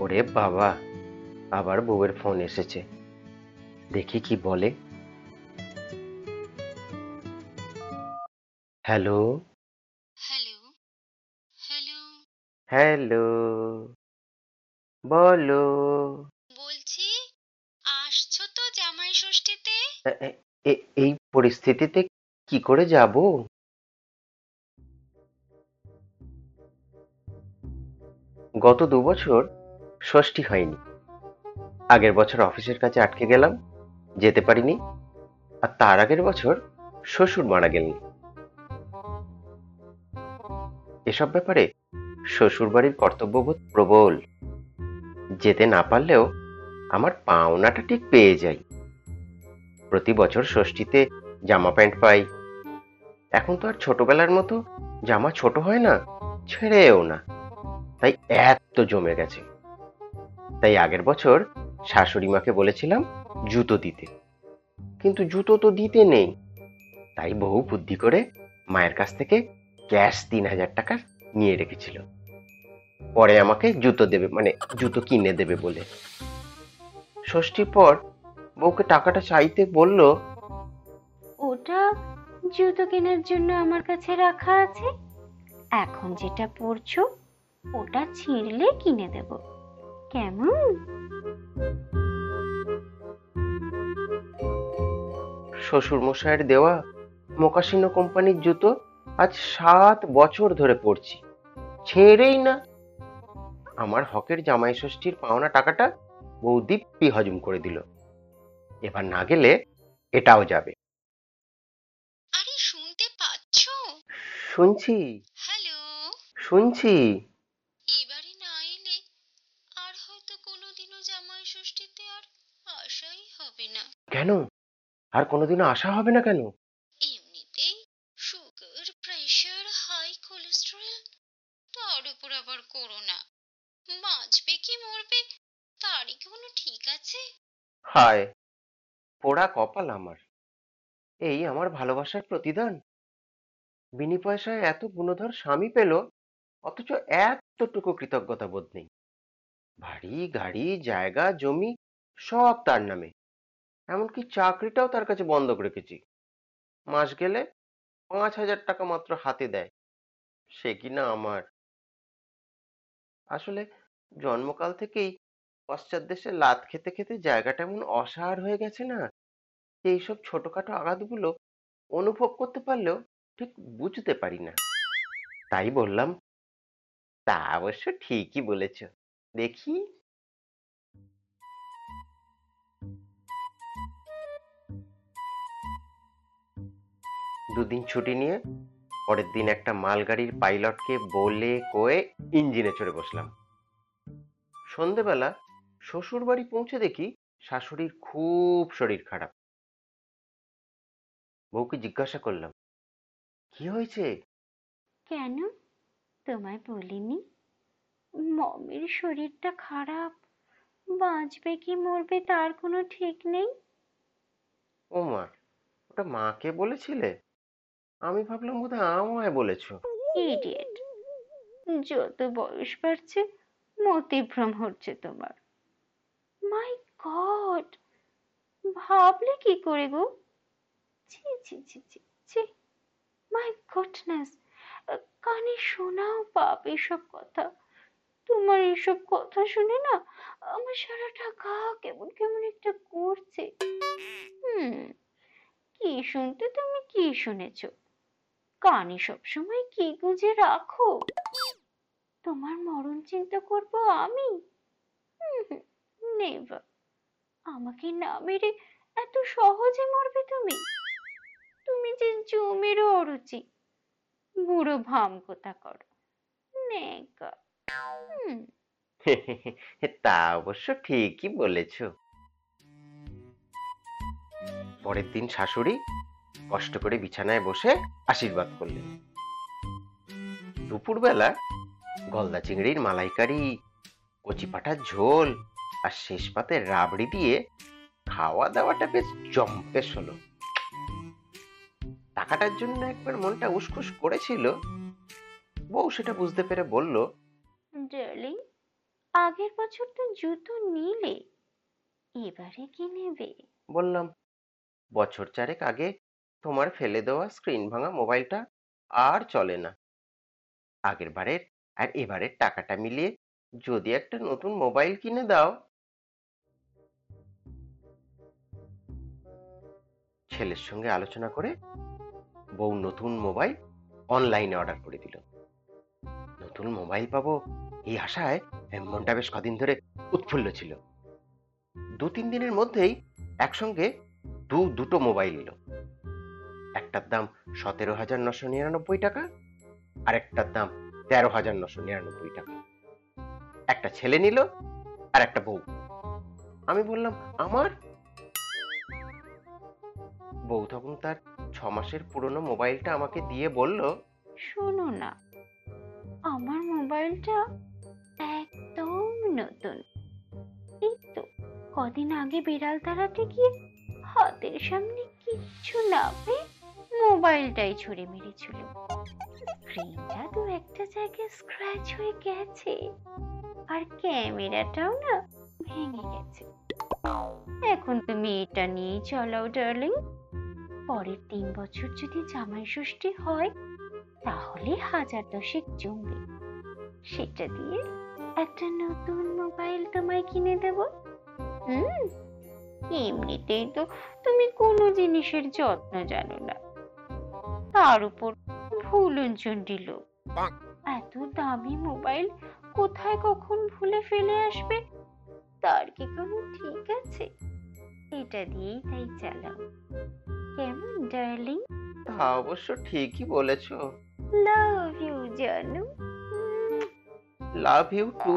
ওরে বাবা আবার বউয়ের ফোন এসেছে। দেখি কি বলে। হ্যালো? Hello hello. হ্যালো? বলো। বলছি আসছো তো জামাই ষষ্ঠীতে? এই পরিস্থিতিতে কি করে যাব? গত দু বছর ষষ্ঠী হয়নি। আগের বছর অফিসের কাছে আটকে গেলাম, যেতে পারিনি, আর তার আগের বছর শ্বশুর মারা গেলেন। এসব ব্যাপারে শ্বশুর বাড়ির কর্তব্যবোধ প্রবল। যেতে না পারলেও আমার পাওনাটা ঠিক পেয়ে যাই। প্রতি বছর ষষ্ঠীতে জামা প্যান্ট পাই। এখন তো আর ছোটবেলার মতো জামা ছোট হয় না, ছেড়েও না। তাই এত জমে গেছে। তাই আগের বছর শাশুড়ি মাকে বলেছিলাম জুতো দিতে। কিন্তু জুতো তো দিতে নেই। তাই বহু বুদ্ধি করে মায়ের কাছ থেকে ক্যাশ তিন হাজার টাকা নিয়ে রেখেছিল। পরে আমাকে জুতো দেবে মানে জুতো কিনে দেবে বলে। ষষ্ঠীর পর বউকে টাকাটা চাইতে বলল, ওটা জুতো কেনার জন্য আমার কাছে রাখা আছে। এখন যেটা পরছো, ওটা ছিঁড়লে কিনে দেব। কেমন? শ্বশুর মশাইয়ের দেওয়া মোকাসিনো কোম্পানির জুতো আজ সাত বছর ধরে পড়ছি ছেড়েই না। আমার হকের জামাই ষষ্ঠীর পাওনা টাকাটা বৌদিপ্পি হজম করে দিল। এবার না গেলে এটাও যাবে। আরে শুনতে পাচ্ছো? শুনছি। হ্যালো? শুনছি। হয়তো কোনোদিনও জামাই ষষ্ঠীতে আর আসাই হবে না। কেন? আর কোনোদিনও আসা হবে না কেন? এমনিতেই সুগার প্রেশার হাই কোলেস্টেরল তার উপর আবার করোনা। বাঁচবে কি মরবে তারই কোনো ঠিক আছে? হায় পোড়া কপাল আমার। এই আমার ভালোবাসার প্রতিদান। বিনি পয়সায় এত গুণধর স্বামী পেল অথচ এতটুকু কৃতজ্ঞতা বোধ নেই। বাড়ি, গাড়ি, জায়গা, জমি, সব তার নামে। এমনকি চাকরিটাও তার কাছে বন্ধক রেখেছি। মাস গেলে পাঁচ হাজার টাকা মাত্র হাতে দেয়। সে কিনা আমার। আসলে জন্মকাল থেকেই পশ্চাৎ দেশে লাত খেতে খেতে জায়গাটা এমন অসাড় হয়ে গেছে না? এইসব ছোটখাটো আঘাতগুলো অনুভব করতে পারলেও ঠিক বুঝতে পারি না। তাই বললাম, তা অবশ্য ঠিকই বলেছ। দেখি। দুদিন ছুটি নিয়ে পরের দিন একটা মালগাড়ির পাইলটকে বলে কয়ে ইঞ্জিনে চড়ে বসলাম। সন্ধেবেলা শ্বশুর বাড়ি পৌঁছে দেখি শাশুড়ির খুব শরীর খারাপ। বউকে জিজ্ঞাসা করলাম, কি হয়েছে? কেন? তোমায় বলিনি? মমের শরীরটা খারাপ। বাঁচবে কি মরবে তার কোনো ঠিক নেই। ও মা ওটা মাকে বলেছিলে? আমি ভাবলাম বোধহয় আমায় বলেছ। ইডিয়েট যত বয়স বাড়ছে মতিভ্রম হচ্ছে তোমার। মাই গড ভাবলে কি করে গো? ছি ছি ছি ছি ছি। মাই গডনেস কানে শোনাও পাপ এসব কথা। তোমার এসব কথা শুনে না আমার সারাটা গা কেমন কেমন একটা করছে। কি শুনতে তুমি কি শুনেছো? কানে সবসময় কি গুজে রাখো? তোমার মরণ চিন্তা করব আমি? আমাকে না মেরে এত সহজে মরবে তুমি? তুমি যে জমেরও অরুচি, বুড়ো ভাম কোথা করো? নেগা। তা অবশ্য ঠিকই বলেছ। পরের দিন শাশুড়ি কষ্ট করে বিছানায় বসে আশীর্বাদ করলেন। দুপুরবেলা গলদা চিংড়ির মালাইকারি, কচি পাঠার ঝোল আর শেষ পাতে রাবড়ি দিয়ে খাওয়া দাওয়াটা বেশ জম্পেশ হলো। টাকাটার জন্য একবার মনটা উসখুস করেছিল, বউ সেটা বুঝতে পেরে বলল ডার্লিং আগের বছর তো জুতো নিলে, এবারে কি নেবে? বললাম, বছর চারেক আগে তোমার ফেলে দেওয়া স্ক্রিন ভাঙা মোবাইলটা আর চলে না। আগের বারের আর এবারের টাকাটা মিলিয়ে যদি একটা নতুন মোবাইল কিনে দাও। ছেলের সঙ্গে আলোচনা করে বউ নতুন মোবাইল অনলাইনে অর্ডার করে দিল। নতুন মোবাইল পাবো এই আশায় মনটা বেশ কদিন ধরে উৎফুল্ল ছিল। দু তিন দিনের মধ্যেই একসঙ্গে দু দুটো মোবাইল এলো। একটার দাম সতেরো হাজার নশো নিরানব্বই টাকা আর একটার দাম তেরো হাজার নশো নিরানব্বই টাকা। একটা ছেলে নিল আর একটা বউ। আমি বললাম, আমার? বউ তখন তার ছ মাসের পুরনো মোবাইলটা আমাকে দিয়ে বলল, শোনো না, আমার মোবাইলটা নতুন। এই তো, কদিন আগে বিড়াল তাড়াতে গিয়ে হাতের সামনে কিচ্ছু না পেয়ে মোবাইলটাই ছুঁড়ে মেরেছিল। স্ক্রিনটা একটা জায়গায় স্ক্র্যাচ হয়ে গেছে। আর ক্যামেরাটাও না ভেঙে গেছে। এখন তুমি এটা নিয়েই চলাও ডার্লিং পরের তিন বছর যদি জামাই ষষ্ঠী হয়, তাহলে হাজার দশেক জমবে। সেটা দিয়ে একটা নতুন মোবাইল তোমায় কিনে দেব? হুম এমনিতেই তো তুমি কোনো জিনিসের যত্ন জানো না। তার উপর ভুলন চন্ডিল এত দামি মোবাইল কোথায় কখন ভুলে ফেলে আসবে? তার কি কোনো ঠিক আছে? এটা দিয়েই তাই চালাও। কেমন ডার্লিং? তা অবশ্য ঠিকই বলেছ। লাভ ইউ জানু। Love you too